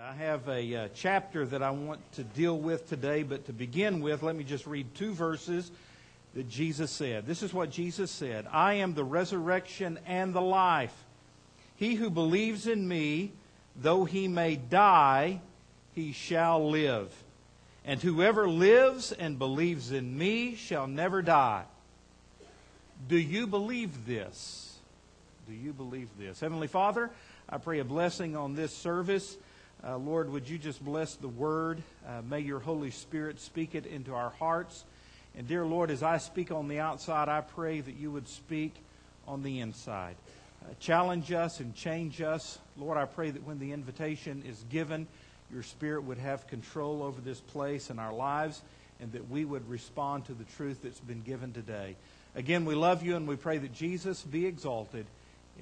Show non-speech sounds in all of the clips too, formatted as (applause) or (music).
I have a uh, chapter that I want to deal with today, but to begin with, let me just read two verses that Jesus said. This is what Jesus said I am the resurrection and the life. He who believes in me, though he may die, he shall live. And whoever lives and believes in me shall never die. Do you believe this? Do you believe this? Heavenly Father, I pray a blessing on this service. Uh, Lord, would you just bless the word? Uh, may your Holy Spirit speak it into our hearts. And dear Lord, as I speak on the outside, I pray that you would speak on the inside. Uh, challenge us and change us. Lord, I pray that when the invitation is given, your Spirit would have control over this place and our lives, and that we would respond to the truth that's been given today. Again, we love you and we pray that Jesus be exalted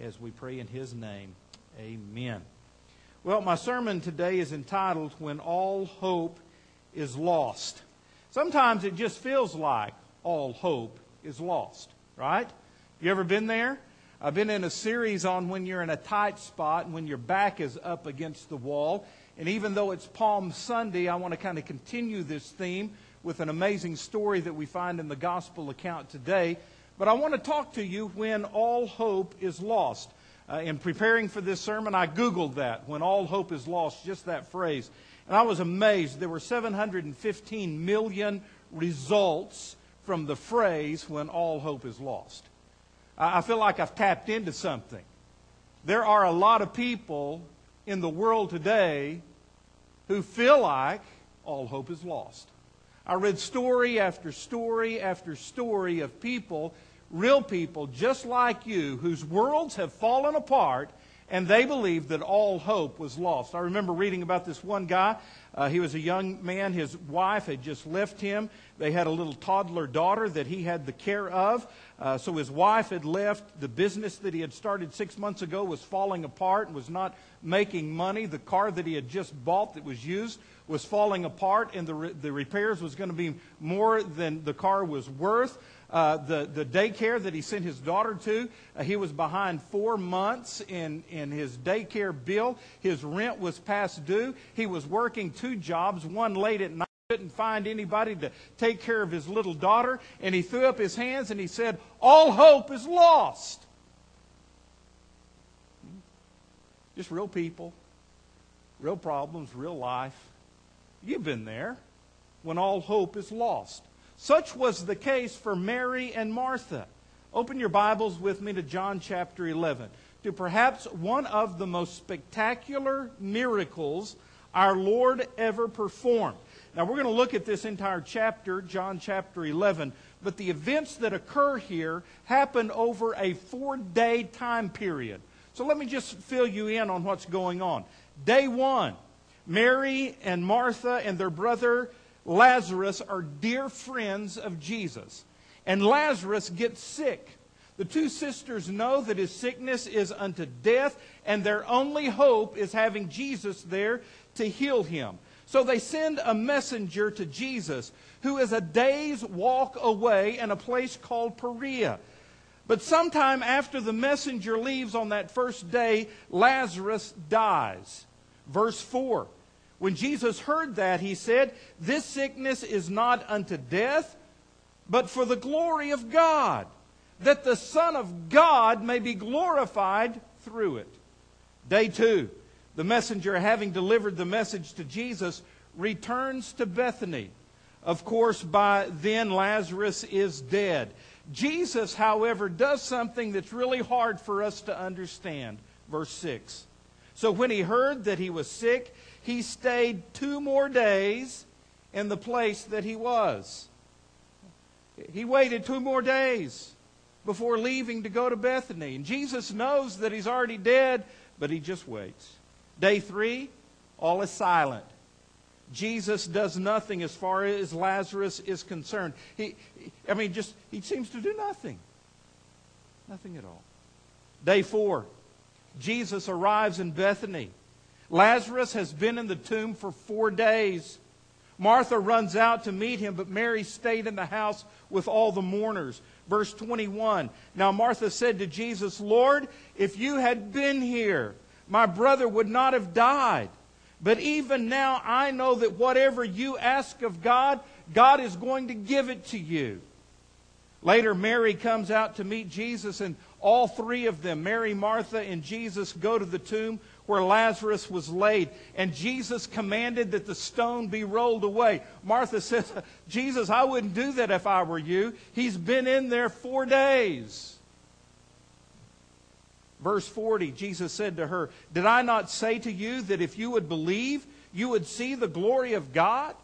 as we pray in his name. Amen. Well, my sermon today is entitled When All Hope is Lost. Sometimes it just feels like all hope is lost, right? You ever been there? I've been in a series on when you're in a tight spot and when your back is up against the wall. And even though it's Palm Sunday, I want to kind of continue this theme with an amazing story that we find in the gospel account today. But I want to talk to you when all hope is lost. Uh, in preparing for this sermon, I Googled that, when all hope is lost, just that phrase. And I was amazed. There were 715 million results from the phrase, when all hope is lost. I, I feel like I've tapped into something. There are a lot of people in the world today who feel like all hope is lost. I read story after story after story of people real people just like you whose worlds have fallen apart and they believed that all hope was lost. I remember reading about this one guy. Uh, he was a young man. His wife had just left him. They had a little toddler daughter that he had the care of. Uh, so his wife had left. The business that he had started six months ago was falling apart and was not making money. The car that he had just bought that was used was falling apart, and the, re- the repairs was going to be more than the car was worth. Uh, the, the daycare that he sent his daughter to, uh, he was behind four months in, in his daycare bill. His rent was past due. He was working two jobs, one late at night. Couldn't find anybody to take care of his little daughter, and he threw up his hands and he said, All hope is lost. Just real people, real problems, real life. You've been there when all hope is lost. Such was the case for Mary and Martha. Open your Bibles with me to John chapter 11, to perhaps one of the most spectacular miracles our Lord ever performed. Now, we're going to look at this entire chapter, John chapter 11, but the events that occur here happen over a four day time period. So let me just fill you in on what's going on. Day one, Mary and Martha and their brother Lazarus are dear friends of Jesus. And Lazarus gets sick. The two sisters know that his sickness is unto death, and their only hope is having Jesus there to heal him. So they send a messenger to Jesus, who is a day's walk away in a place called Perea. But sometime after the messenger leaves on that first day, Lazarus dies. Verse 4 when Jesus heard that, he said, This sickness is not unto death, but for the glory of God, that the Son of God may be glorified through it. Day two, the messenger, having delivered the message to Jesus, returns to Bethany. Of course, by then Lazarus is dead. Jesus, however, does something that's really hard for us to understand. Verse 6. So when he heard that he was sick, he stayed two more days in the place that he was. He waited two more days before leaving to go to Bethany. And Jesus knows that he's already dead, but he just waits. Day three, all is silent. Jesus does nothing as far as Lazarus is concerned. He, I mean, just he seems to do nothing. Nothing at all. Day four, Jesus arrives in Bethany. Lazarus has been in the tomb for four days. Martha runs out to meet him, but Mary stayed in the house with all the mourners. Verse 21 Now Martha said to Jesus, Lord, if you had been here, my brother would not have died. But even now, I know that whatever you ask of God, God is going to give it to you. Later, Mary comes out to meet Jesus, and all three of them, Mary, Martha, and Jesus, go to the tomb where Lazarus was laid. And Jesus commanded that the stone be rolled away. Martha says, Jesus, I wouldn't do that if I were you. He's been in there four days. Verse 40, Jesus said to her, Did I not say to you that if you would believe, you would see the glory of God?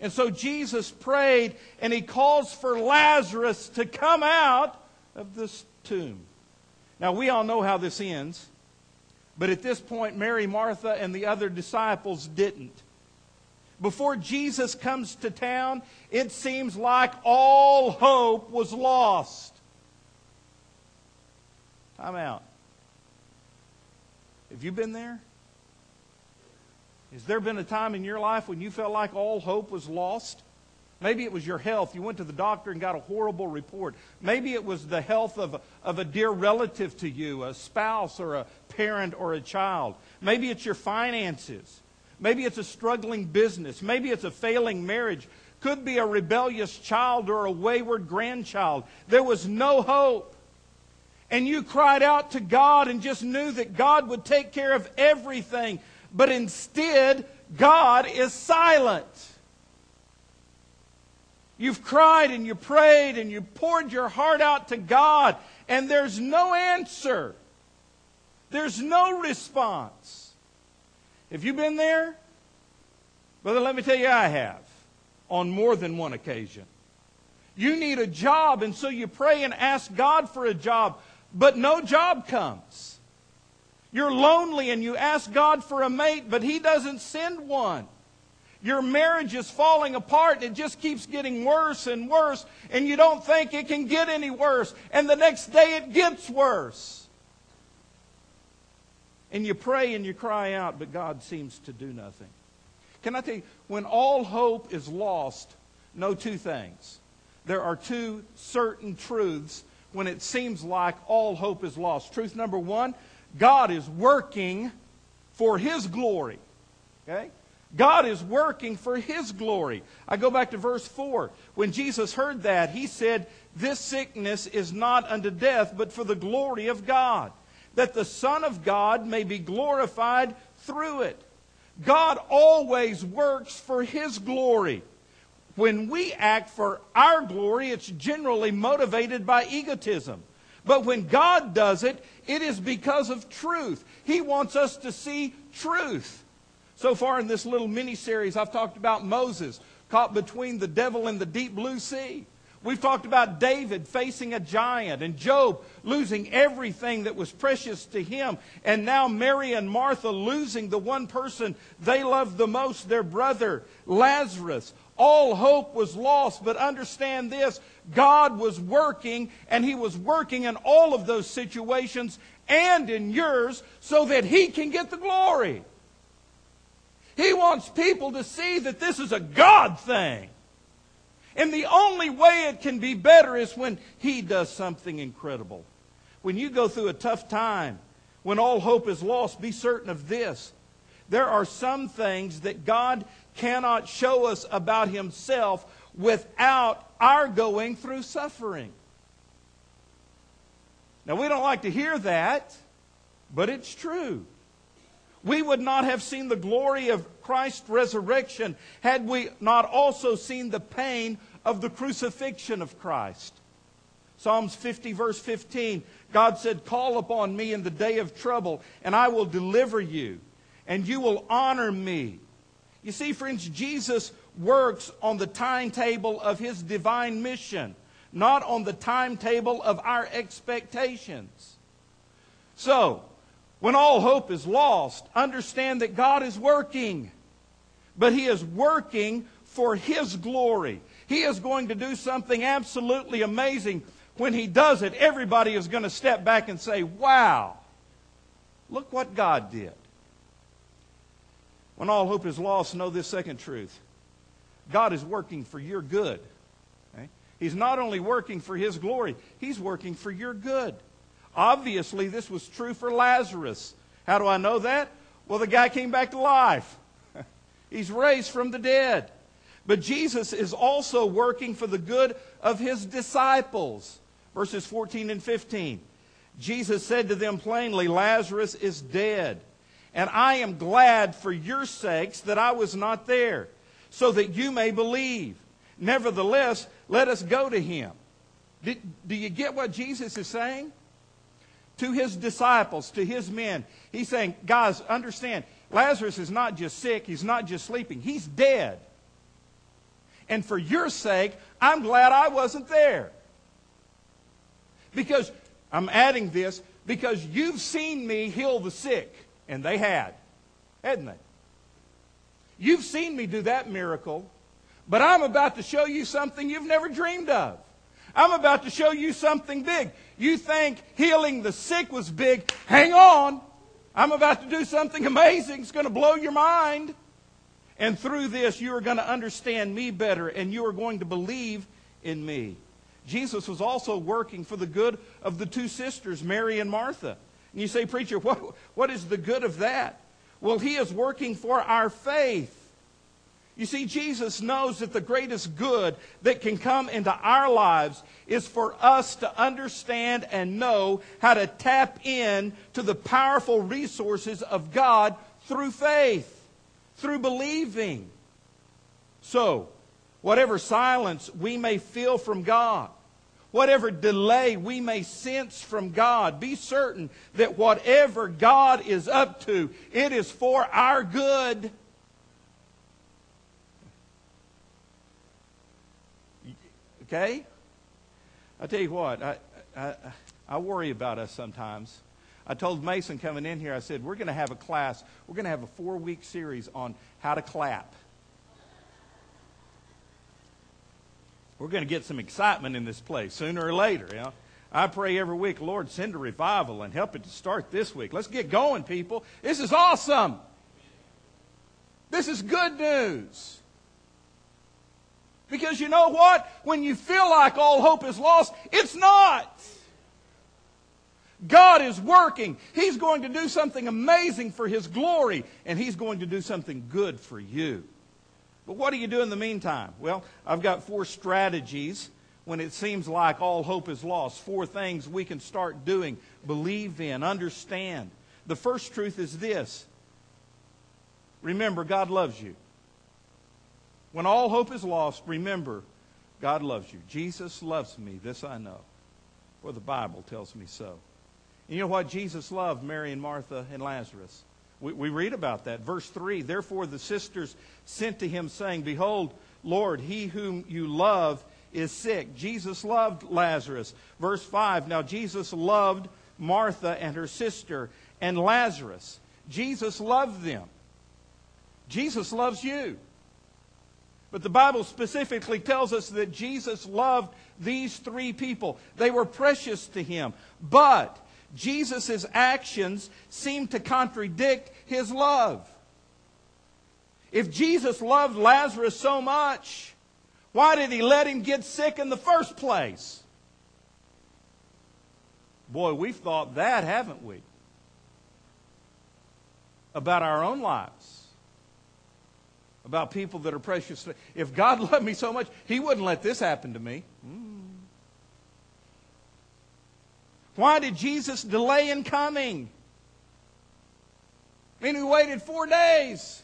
And so Jesus prayed and he calls for Lazarus to come out of this tomb. Now, we all know how this ends, but at this point, Mary, Martha, and the other disciples didn't. Before Jesus comes to town, it seems like all hope was lost. Time out. Have you been there? Has there been a time in your life when you felt like all hope was lost? Maybe it was your health. You went to the doctor and got a horrible report. Maybe it was the health of a, of a dear relative to you, a spouse or a parent or a child. Maybe it's your finances. Maybe it's a struggling business. Maybe it's a failing marriage. Could be a rebellious child or a wayward grandchild. There was no hope and you cried out to God and just knew that God would take care of everything, but instead, God is silent. You've cried and you prayed and you poured your heart out to God, and there's no answer. There's no response. Have you been there? Brother, let me tell you, I have on more than one occasion. You need a job, and so you pray and ask God for a job but no job comes. You're lonely and you ask God for a mate, but He doesn't send one. Your marriage is falling apart it just keeps getting worse and worse, and you don't think it can get any worse. And the next day it gets worse. And you pray and you cry out, but God seems to do nothing. Can I tell you, when all hope is lost, know two things. There are two certain truths when it seems like all hope is lost. Truth number one God is working for His glory. Okay? God is working for His glory. I go back to verse 4. When Jesus heard that, He said, This sickness is not unto death, but for the glory of God, that the Son of God may be glorified through it. God always works for His glory. When we act for our glory, it's generally motivated by egotism. But when God does it, it is because of truth. He wants us to see truth. So far in this little mini series, I've talked about Moses caught between the devil and the deep blue sea. We've talked about David facing a giant and Job losing everything that was precious to him. And now Mary and Martha losing the one person they loved the most, their brother, Lazarus. All hope was lost, but understand this God was working, and He was working in all of those situations and in yours so that He can get the glory. He wants people to see that this is a God thing. And the only way it can be better is when He does something incredible. When you go through a tough time, when all hope is lost, be certain of this. There are some things that God cannot show us about himself without our going through suffering. Now, we don't like to hear that, but it's true. We would not have seen the glory of Christ's resurrection had we not also seen the pain of the crucifixion of Christ. Psalms 50, verse 15 God said, Call upon me in the day of trouble, and I will deliver you, and you will honor me. You see, friends, Jesus works on the timetable of his divine mission, not on the timetable of our expectations. So, when all hope is lost, understand that God is working, but he is working for his glory. He is going to do something absolutely amazing. When he does it, everybody is going to step back and say, Wow, look what God did. When all hope is lost, know this second truth God is working for your good. He's not only working for His glory, He's working for your good. Obviously, this was true for Lazarus. How do I know that? Well, the guy came back to life. (laughs) He's raised from the dead. But Jesus is also working for the good of his disciples. Verses 14 and 15. Jesus said to them plainly, Lazarus is dead. And I am glad for your sakes that I was not there, so that you may believe. Nevertheless, let us go to him. Do you get what Jesus is saying? To his disciples, to his men. He's saying, guys, understand, Lazarus is not just sick, he's not just sleeping, he's dead. And for your sake, I'm glad I wasn't there. Because, I'm adding this, because you've seen me heal the sick. And they had, hadn't they? You've seen me do that miracle, but I'm about to show you something you've never dreamed of. I'm about to show you something big. You think healing the sick was big. Hang on. I'm about to do something amazing. It's going to blow your mind. And through this, you are going to understand me better and you are going to believe in me. Jesus was also working for the good of the two sisters, Mary and Martha. And you say, Preacher, what, what is the good of that? Well, He is working for our faith. You see, Jesus knows that the greatest good that can come into our lives is for us to understand and know how to tap in to the powerful resources of God through faith, through believing. So, whatever silence we may feel from God, whatever delay we may sense from God, be certain that whatever God is up to, it is for our good. Okay? I tell you what, I, I, I worry about us sometimes. I told Mason coming in here, I said, we're going to have a class, we're going to have a four week series on how to clap. we're going to get some excitement in this place sooner or later. You know? I pray every week, Lord, send a revival and help it to start this week. Let's get going, people. This is awesome. This is good news. Because you know what? When you feel like all hope is lost, it's not. God is working. He's going to do something amazing for His glory, and He's going to do something good for you. But what do you do in the meantime? Well, I've got four strategies when it seems like all hope is lost. Four things we can start doing, believe in, understand. The first truth is this remember, God loves you. When all hope is lost, remember, God loves you. Jesus loves me. This I know. For the Bible tells me so. And you know what? Jesus loved Mary and Martha and Lazarus. We, we read about that. Verse 3 Therefore the sisters sent to him, saying, Behold, Lord, he whom you love is sick. Jesus loved Lazarus. Verse 5 Now Jesus loved Martha and her sister and Lazarus. Jesus loved them. Jesus loves you. But the Bible specifically tells us that Jesus loved these three people. They were precious to him. But Jesus' actions seem to contradict his love. If Jesus loved Lazarus so much, why did he let him get sick in the first place? Boy, we've thought that, haven't we? About our own lives. About people that are precious. If God (laughs) loved me so much, he wouldn't let this happen to me. Mm. Why did Jesus delay in coming? I mean, he waited four days.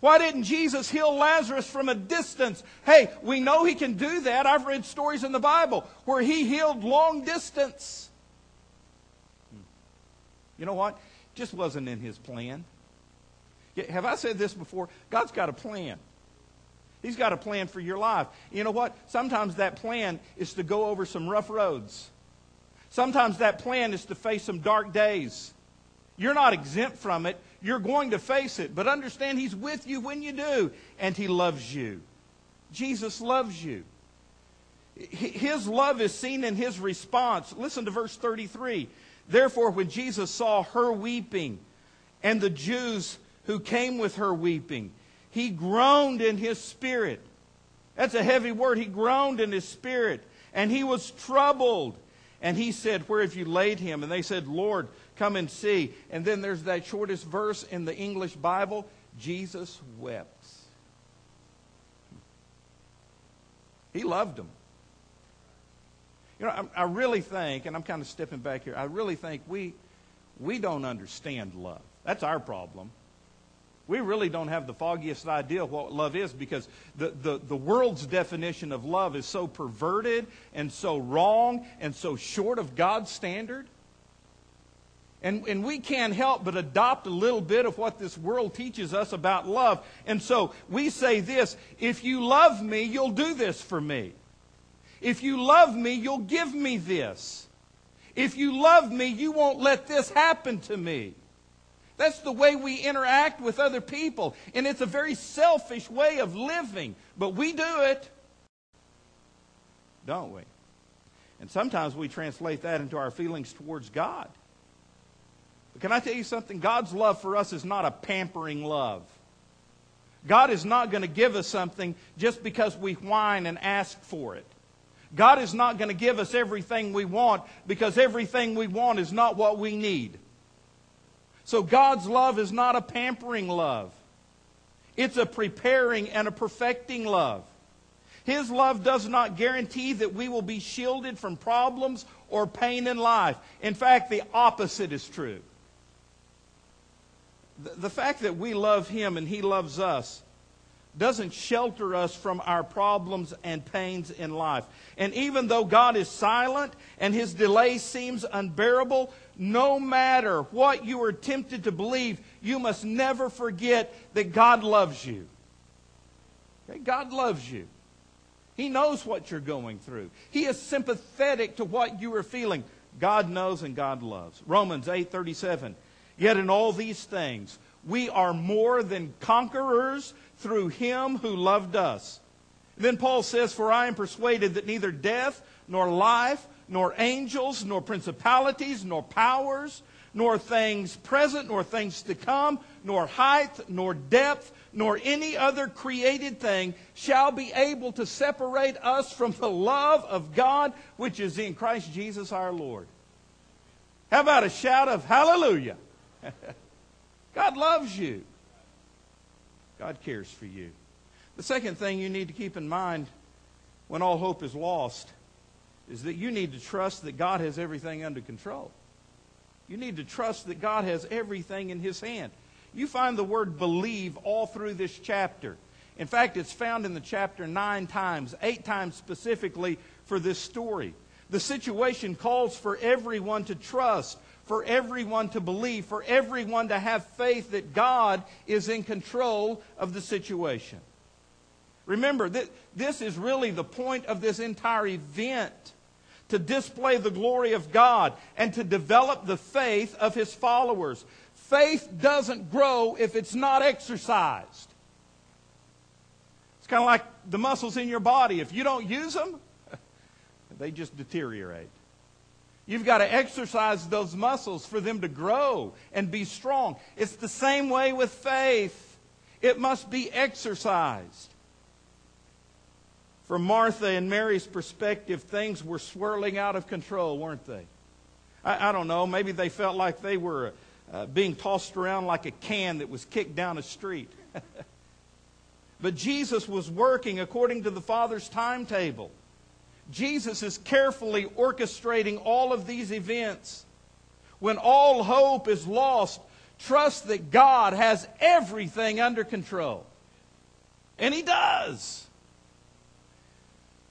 Why didn't Jesus heal Lazarus from a distance? Hey, we know he can do that. I've read stories in the Bible where he healed long distance. You know what? Just wasn't in his plan. Have I said this before? God's got a plan. He's got a plan for your life. You know what? Sometimes that plan is to go over some rough roads. Sometimes that plan is to face some dark days. You're not exempt from it. You're going to face it. But understand He's with you when you do, and He loves you. Jesus loves you. His love is seen in His response. Listen to verse 33. Therefore, when Jesus saw her weeping, and the Jews who came with her weeping, he groaned in his spirit. That's a heavy word. He groaned in his spirit. And he was troubled. And he said, Where have you laid him? And they said, Lord, come and see. And then there's that shortest verse in the English Bible Jesus wept. He loved them. You know, I, I really think, and I'm kind of stepping back here, I really think we, we don't understand love. That's our problem. We really don't have the foggiest idea what love is because the, the, the world's definition of love is so perverted and so wrong and so short of God's standard. And, and we can't help but adopt a little bit of what this world teaches us about love. And so we say this if you love me, you'll do this for me. If you love me, you'll give me this. If you love me, you won't let this happen to me. That's the way we interact with other people. And it's a very selfish way of living. But we do it, don't we? And sometimes we translate that into our feelings towards God. But can I tell you something? God's love for us is not a pampering love. God is not going to give us something just because we whine and ask for it. God is not going to give us everything we want because everything we want is not what we need. So God's love is not a pampering love. It's a preparing and a perfecting love. His love does not guarantee that we will be shielded from problems or pain in life. In fact, the opposite is true. The fact that we love Him and He loves us doesn't shelter us from our problems and pains in life. And even though God is silent and His delay seems unbearable, no matter what you are tempted to believe, you must never forget that God loves you. Okay? God loves you. He knows what you're going through. He is sympathetic to what you are feeling. God knows and God loves. Romans 8:37. Yet in all these things we are more than conquerors through him who loved us. then Paul says, For I am persuaded that neither death nor life nor angels, nor principalities, nor powers, nor things present, nor things to come, nor height, nor depth, nor any other created thing shall be able to separate us from the love of God which is in Christ Jesus our Lord. How about a shout of hallelujah? (laughs) God loves you. God cares for you. The second thing you need to keep in mind when all hope is lost is that you need to trust that God has everything under control. You need to trust that God has everything in His hand. You find the word believe all through this chapter. In fact, it's found in the chapter nine times, eight times specifically for this story. The situation calls for everyone to trust, for everyone to believe, for everyone to have faith that God is in control of the situation. Remember, that this is really the point of this entire event to display the glory of God and to develop the faith of his followers. Faith doesn't grow if it's not exercised. It's kind of like the muscles in your body. If you don't use them, (laughs) they just deteriorate. You've got to exercise those muscles for them to grow and be strong. It's the same way with faith. It must be exercised. From Martha and Mary's perspective, things were swirling out of control, weren't they? I, I don't know. Maybe they felt like they were uh, being tossed around like a can that was kicked down a street. (laughs) but Jesus was working according to the Father's timetable. Jesus is carefully orchestrating all of these events. When all hope is lost, trust that God has everything under control. And He does.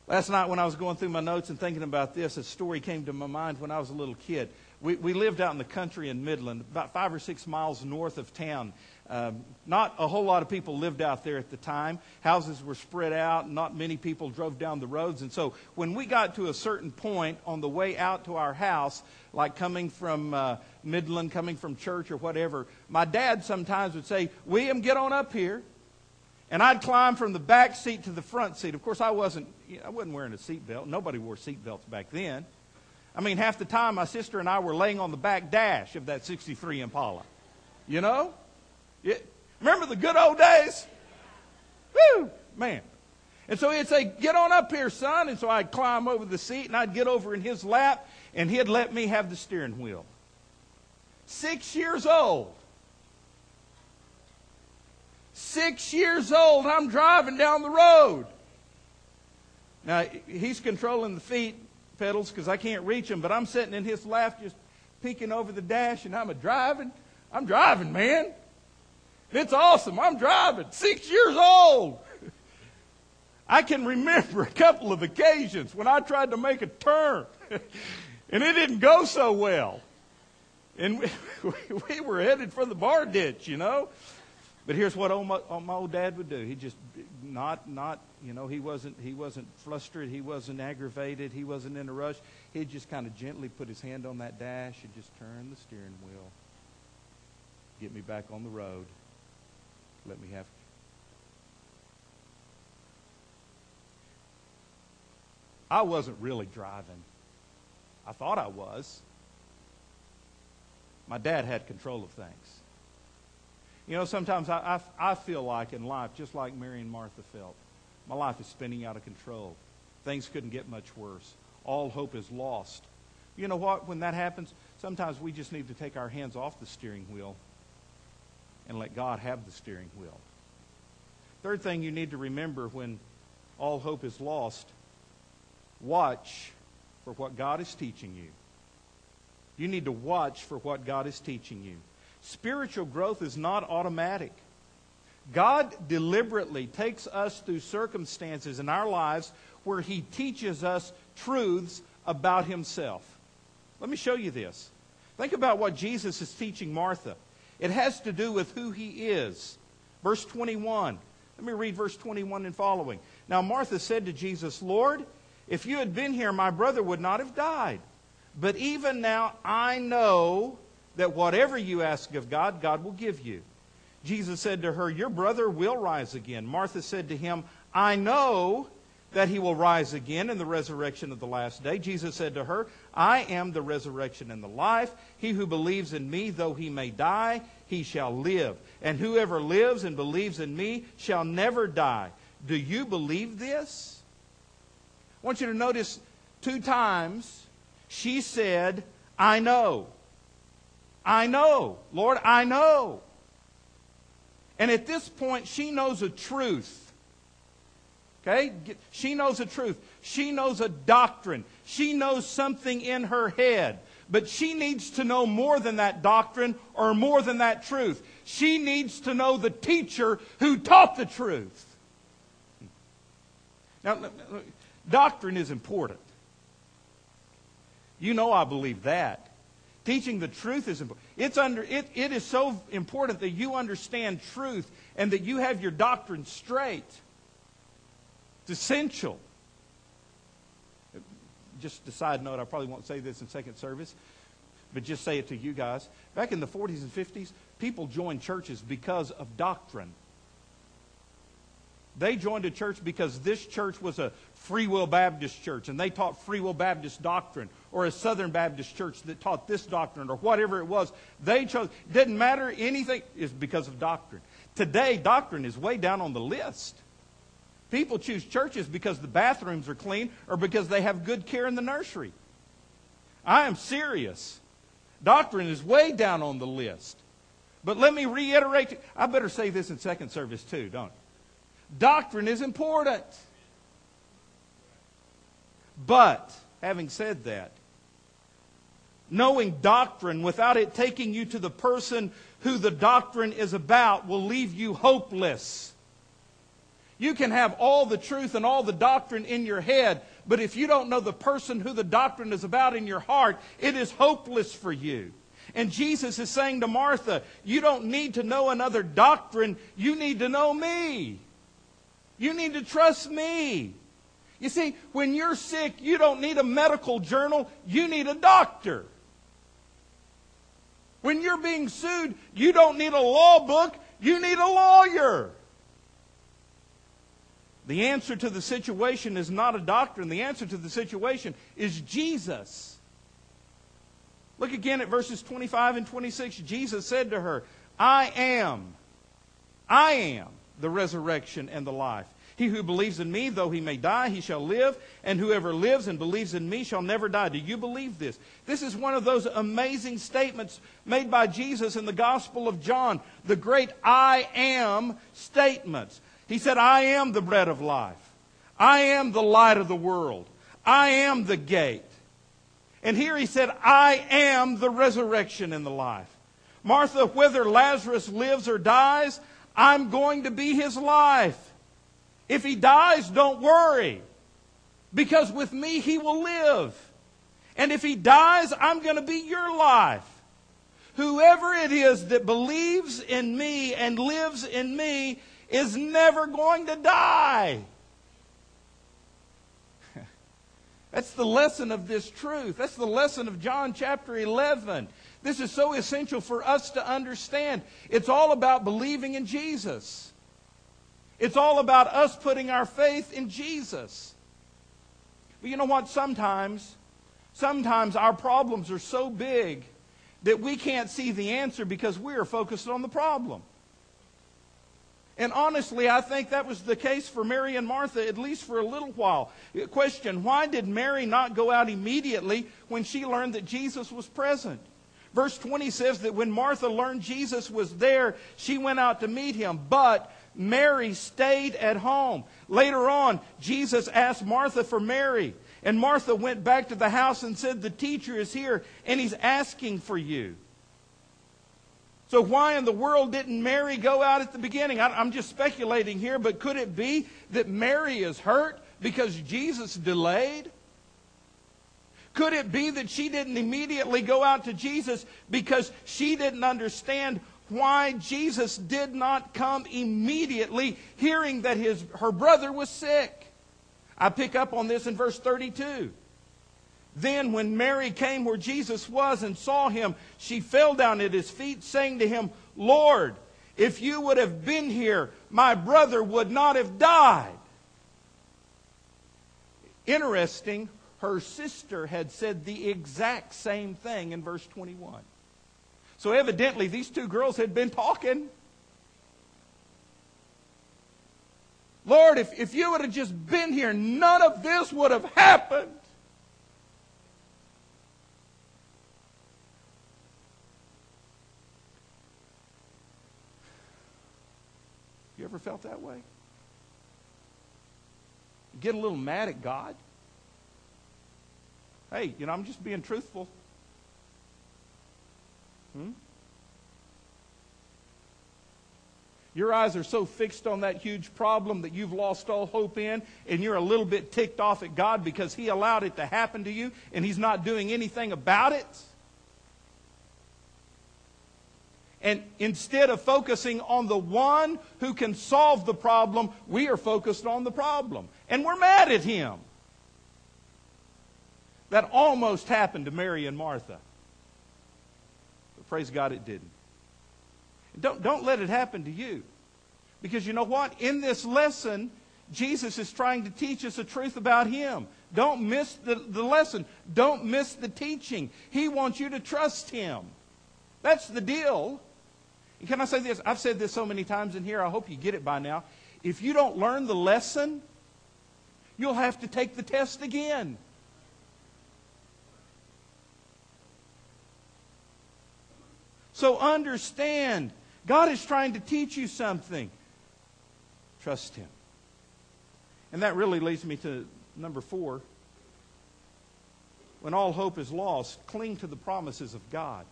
Last night, when I was going through my notes and thinking about this, a story came to my mind when I was a little kid. We, we lived out in the country in Midland, about five or six miles north of town. Um, not a whole lot of people lived out there at the time. Houses were spread out, and not many people drove down the roads. And so when we got to a certain point on the way out to our house, like coming from uh, Midland, coming from church or whatever, my dad sometimes would say, William, get on up here. And I'd climb from the back seat to the front seat. Of course, I wasn't, I wasn't wearing a seatbelt. Nobody wore seatbelts back then. I mean, half the time my sister and I were laying on the back dash of that 63 Impala. You know? Remember the good old days? Woo! Man. And so he'd say, Get on up here, son. And so I'd climb over the seat and I'd get over in his lap and he'd let me have the steering wheel. Six years old. Six years old, I'm driving down the road. Now, he's controlling the feet pedals because I can't reach them, but I'm sitting in his lap just peeking over the dash and I'm a driving. I'm driving, man. It's awesome. I'm driving. Six years old. (laughs) I can remember a couple of occasions when I tried to make a turn (laughs) and it didn't go so well. And (laughs) we, we were headed for the bar ditch, you know. But here's what old, my, my old dad would do. He just not not you know he wasn't he wasn't flustered. He wasn't aggravated. He wasn't in a rush. He'd just kind of gently put his hand on that dash and just turn the steering wheel. Get me back on the road. Let me have. I wasn't really driving. I thought I was. My dad had control of things. You know, sometimes I, I, I feel like in life, just like Mary and Martha felt, my life is spinning out of control. Things couldn't get much worse. All hope is lost. You know what? When that happens, sometimes we just need to take our hands off the steering wheel and let God have the steering wheel. Third thing you need to remember when all hope is lost watch for what God is teaching you. You need to watch for what God is teaching you. Spiritual growth is not automatic. God deliberately takes us through circumstances in our lives where He teaches us truths about Himself. Let me show you this. Think about what Jesus is teaching Martha. It has to do with who He is. Verse 21. Let me read verse 21 and following. Now, Martha said to Jesus, Lord, if you had been here, my brother would not have died. But even now I know that whatever you ask of God, God will give you. Jesus said to her, Your brother will rise again. Martha said to him, I know that he will rise again in the resurrection of the last day. Jesus said to her, I am the resurrection and the life. He who believes in me, though he may die, he shall live. And whoever lives and believes in me shall never die. Do you believe this? I want you to notice two times she said, I know. I know. Lord, I know. And at this point, she knows a truth. Okay? She knows a truth. She knows a doctrine. She knows something in her head. But she needs to know more than that doctrine or more than that truth. She needs to know the teacher who taught the truth. Now, doctrine is important. You know I believe that. Teaching the truth is important. It's under, it, it is so important that you understand truth and that you have your doctrine straight. It's essential. Just a side note, I probably won't say this in second service, but just say it to you guys. Back in the 40s and 50s, people joined churches because of doctrine. They joined a church because this church was a Free Will Baptist church and they taught Free Will Baptist doctrine, or a Southern Baptist church that taught this doctrine, or whatever it was. They chose. Didn't matter anything, is because of doctrine. Today, doctrine is way down on the list. People choose churches because the bathrooms are clean or because they have good care in the nursery. I am serious. Doctrine is way down on the list. But let me reiterate. I better say this in second service too, don't I? Doctrine is important. But, having said that, knowing doctrine without it taking you to the person who the doctrine is about will leave you hopeless. You can have all the truth and all the doctrine in your head, but if you don't know the person who the doctrine is about in your heart, it is hopeless for you. And Jesus is saying to Martha, You don't need to know another doctrine, you need to know me. You need to trust me. You see, when you're sick, you don't need a medical journal, you need a doctor. When you're being sued, you don't need a law book, you need a lawyer. The answer to the situation is not a doctrine. The answer to the situation is Jesus. Look again at verses 25 and 26. Jesus said to her, I am, I am the resurrection and the life. He who believes in me, though he may die, he shall live, and whoever lives and believes in me shall never die. Do you believe this? This is one of those amazing statements made by Jesus in the Gospel of John, the great I am statements. He said, I am the bread of life. I am the light of the world. I am the gate. And here he said, I am the resurrection and the life. Martha, whether Lazarus lives or dies, I'm going to be his life. If he dies, don't worry, because with me he will live. And if he dies, I'm going to be your life. Whoever it is that believes in me and lives in me is never going to die. (laughs) That's the lesson of this truth. That's the lesson of John chapter 11. This is so essential for us to understand. It's all about believing in Jesus. It's all about us putting our faith in Jesus. But you know what? Sometimes, sometimes our problems are so big that we can't see the answer because we are focused on the problem. And honestly, I think that was the case for Mary and Martha, at least for a little while. Question Why did Mary not go out immediately when she learned that Jesus was present? Verse 20 says that when Martha learned Jesus was there, she went out to meet him. But Mary stayed at home. Later on, Jesus asked Martha for Mary. And Martha went back to the house and said, The teacher is here and he's asking for you. So, why in the world didn't Mary go out at the beginning? I'm just speculating here, but could it be that Mary is hurt because Jesus delayed? Could it be that she didn't immediately go out to Jesus because she didn't understand why Jesus did not come immediately, hearing that his, her brother was sick? I pick up on this in verse 32. Then, when Mary came where Jesus was and saw him, she fell down at his feet, saying to him, Lord, if you would have been here, my brother would not have died. Interesting, her sister had said the exact same thing in verse 21. So, evidently, these two girls had been talking. Lord, if, if you would have just been here, none of this would have happened. You ever felt that way? Get a little mad at God? Hey, you know, I'm just being truthful. Hmm? Your eyes are so fixed on that huge problem that you've lost all hope in, and you're a little bit ticked off at God because He allowed it to happen to you and He's not doing anything about it. And instead of focusing on the one who can solve the problem, we are focused on the problem. And we're mad at him. That almost happened to Mary and Martha. But praise God it didn't. Don't, don't let it happen to you. Because you know what? In this lesson, Jesus is trying to teach us a truth about Him. Don't miss the, the lesson. Don't miss the teaching. He wants you to trust Him. That's the deal. Can I say this? I've said this so many times in here, I hope you get it by now. If you don't learn the lesson, you'll have to take the test again. So understand, God is trying to teach you something. Trust Him. And that really leads me to number four. When all hope is lost, cling to the promises of God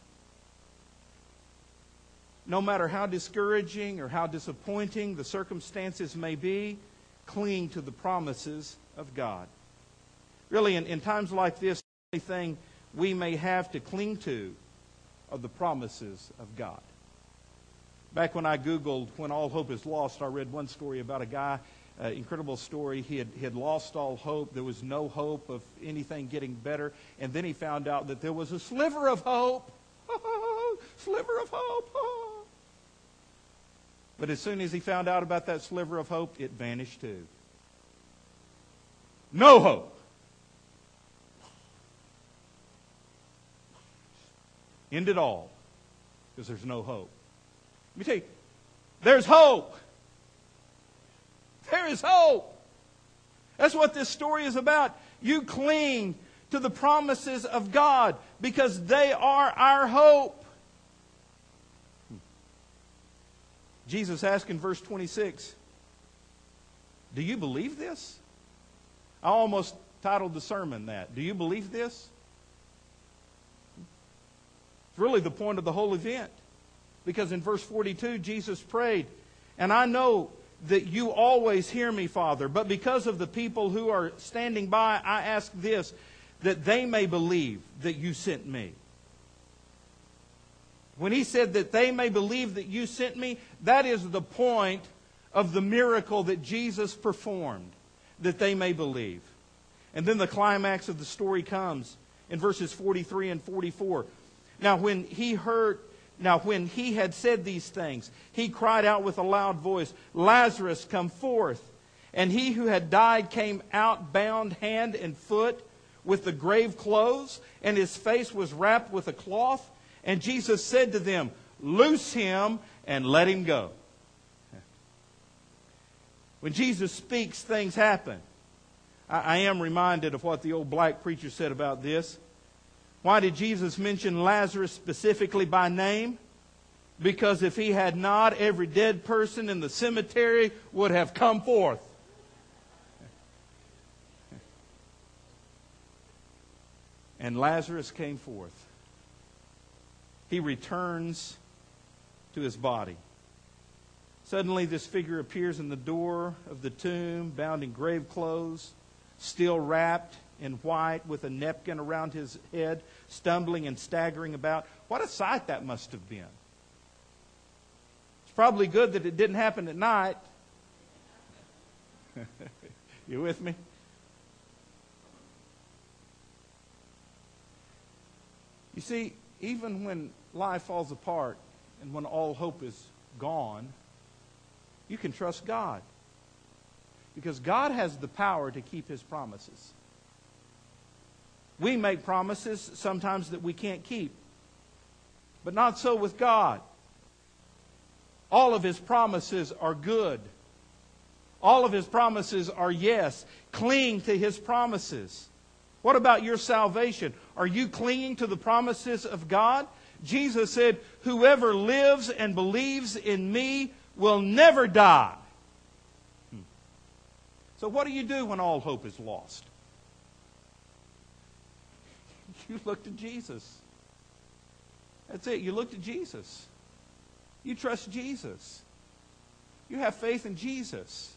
no matter how discouraging or how disappointing the circumstances may be, cling to the promises of God. Really, in, in times like this, the only thing we may have to cling to are the promises of God. Back when I Googled When All Hope is Lost, I read one story about a guy, uh, incredible story. He had, he had lost all hope. There was no hope of anything getting better. And then he found out that there was a sliver of hope. (laughs) sliver of hope. But as soon as he found out about that sliver of hope, it vanished too. No hope. End it all. Because there's no hope. Let me tell you, there's hope. There is hope. That's what this story is about. You cling to the promises of God because they are our hope. Jesus asked in verse 26, Do you believe this? I almost titled the sermon that. Do you believe this? It's really the point of the whole event. Because in verse 42, Jesus prayed, And I know that you always hear me, Father, but because of the people who are standing by, I ask this, that they may believe that you sent me. When he said that they may believe that you sent me, that is the point of the miracle that Jesus performed, that they may believe. And then the climax of the story comes in verses 43 and 44. Now, when he heard, now when he had said these things, he cried out with a loud voice, Lazarus, come forth. And he who had died came out bound hand and foot with the grave clothes, and his face was wrapped with a cloth. And Jesus said to them, Loose him and let him go. When Jesus speaks, things happen. I, am reminded of what the old black preacher said about this. Why did Jesus mention Lazarus specifically by name? Because if he had not, every dead person in the cemetery would have come forth. And Lazarus came forth he returns to his body. Suddenly, this figure appears in the door of the tomb, bound in grave clothes, still wrapped in white, with a napkin around his head, stumbling and staggering about. What a sight that must have been. It's probably good that it didn't happen at night. (laughs) you with me? You see, even when life falls apart and when all hope is gone, you can trust God. Because God has the power to keep his promises. We make promises sometimes that we can't keep, but not so with God. All of his promises are good. All of his promises are yes. Cling to his promises. What about your salvation? Are you clinging to the promises of God? Jesus said, Whoever lives and believes in me will never die. Hmm. So, what do you do when all hope is lost? (laughs) You look to Jesus. That's it. You look to Jesus. You trust Jesus. You have faith in Jesus.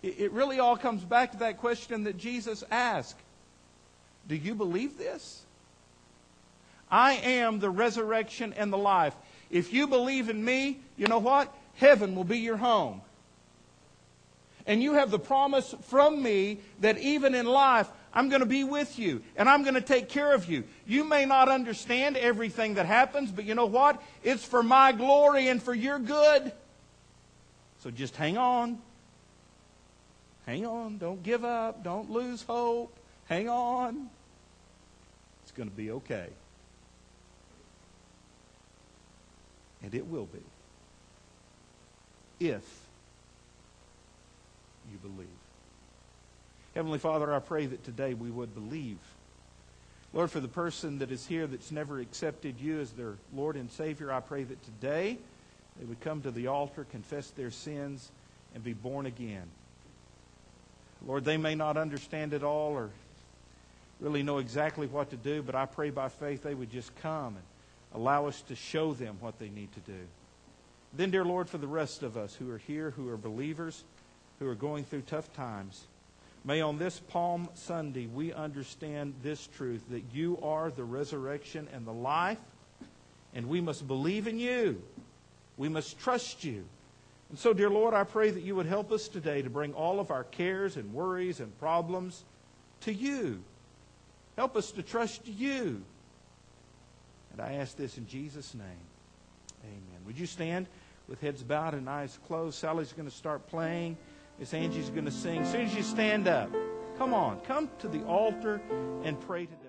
It really all comes back to that question that Jesus asked Do you believe this? I am the resurrection and the life. If you believe in me, you know what? Heaven will be your home. And you have the promise from me that even in life, I'm going to be with you and I'm going to take care of you. You may not understand everything that happens, but you know what? It's for my glory and for your good. So just hang on. Hang on. Don't give up. Don't lose hope. Hang on. It's going to be okay. And it will be. If you believe. Heavenly Father, I pray that today we would believe. Lord, for the person that is here that's never accepted you as their Lord and Savior, I pray that today they would come to the altar, confess their sins, and be born again. Lord, they may not understand it all or really know exactly what to do, but I pray by faith they would just come and allow us to show them what they need to do. Then, dear Lord, for the rest of us who are here, who are believers, who are going through tough times, may on this Palm Sunday we understand this truth that you are the resurrection and the life, and we must believe in you. We must trust you. And so, dear Lord, I pray that you would help us today to bring all of our cares and worries and problems to you. Help us to trust you. And I ask this in Jesus' name. Amen. Would you stand with heads bowed and eyes closed? Sally's going to start playing. Miss Angie's going to sing. As soon as you stand up, come on, come to the altar and pray today.